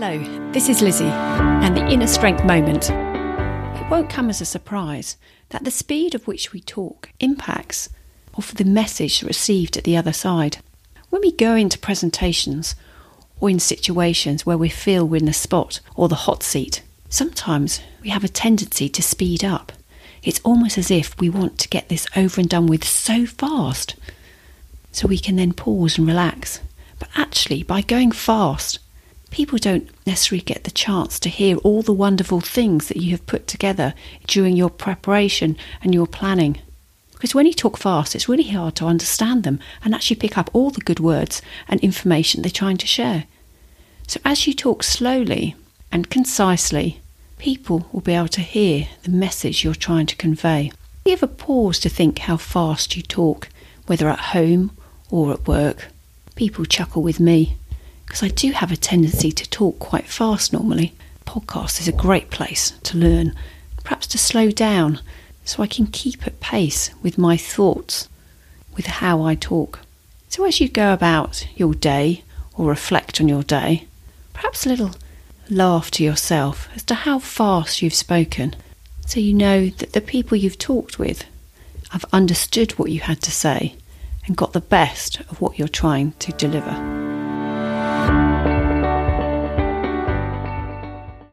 Hello, this is Lizzie and the Inner Strength Moment. It won't come as a surprise that the speed of which we talk impacts of the message received at the other side. When we go into presentations or in situations where we feel we're in the spot or the hot seat, sometimes we have a tendency to speed up. It's almost as if we want to get this over and done with so fast so we can then pause and relax. But actually, by going fast, people don't necessarily get the chance to hear all the wonderful things that you have put together during your preparation and your planning. Because when you talk fast, it's really hard to understand them and actually pick up all the good words and information they're trying to share. So as you talk slowly and concisely, people will be able to hear the message you're trying to convey. You ever pause to think how fast you talk, whether at home or at work? People chuckle with me because I do have a tendency to talk quite fast normally. Podcast is a great place to learn, perhaps to slow down so I can keep at pace with my thoughts, with how I talk. So as you go about your day or reflect on your day, perhaps a little laugh to yourself as to how fast you've spoken, so you know that the people you've talked with have understood what you had to say and got the best of what you're trying to deliver.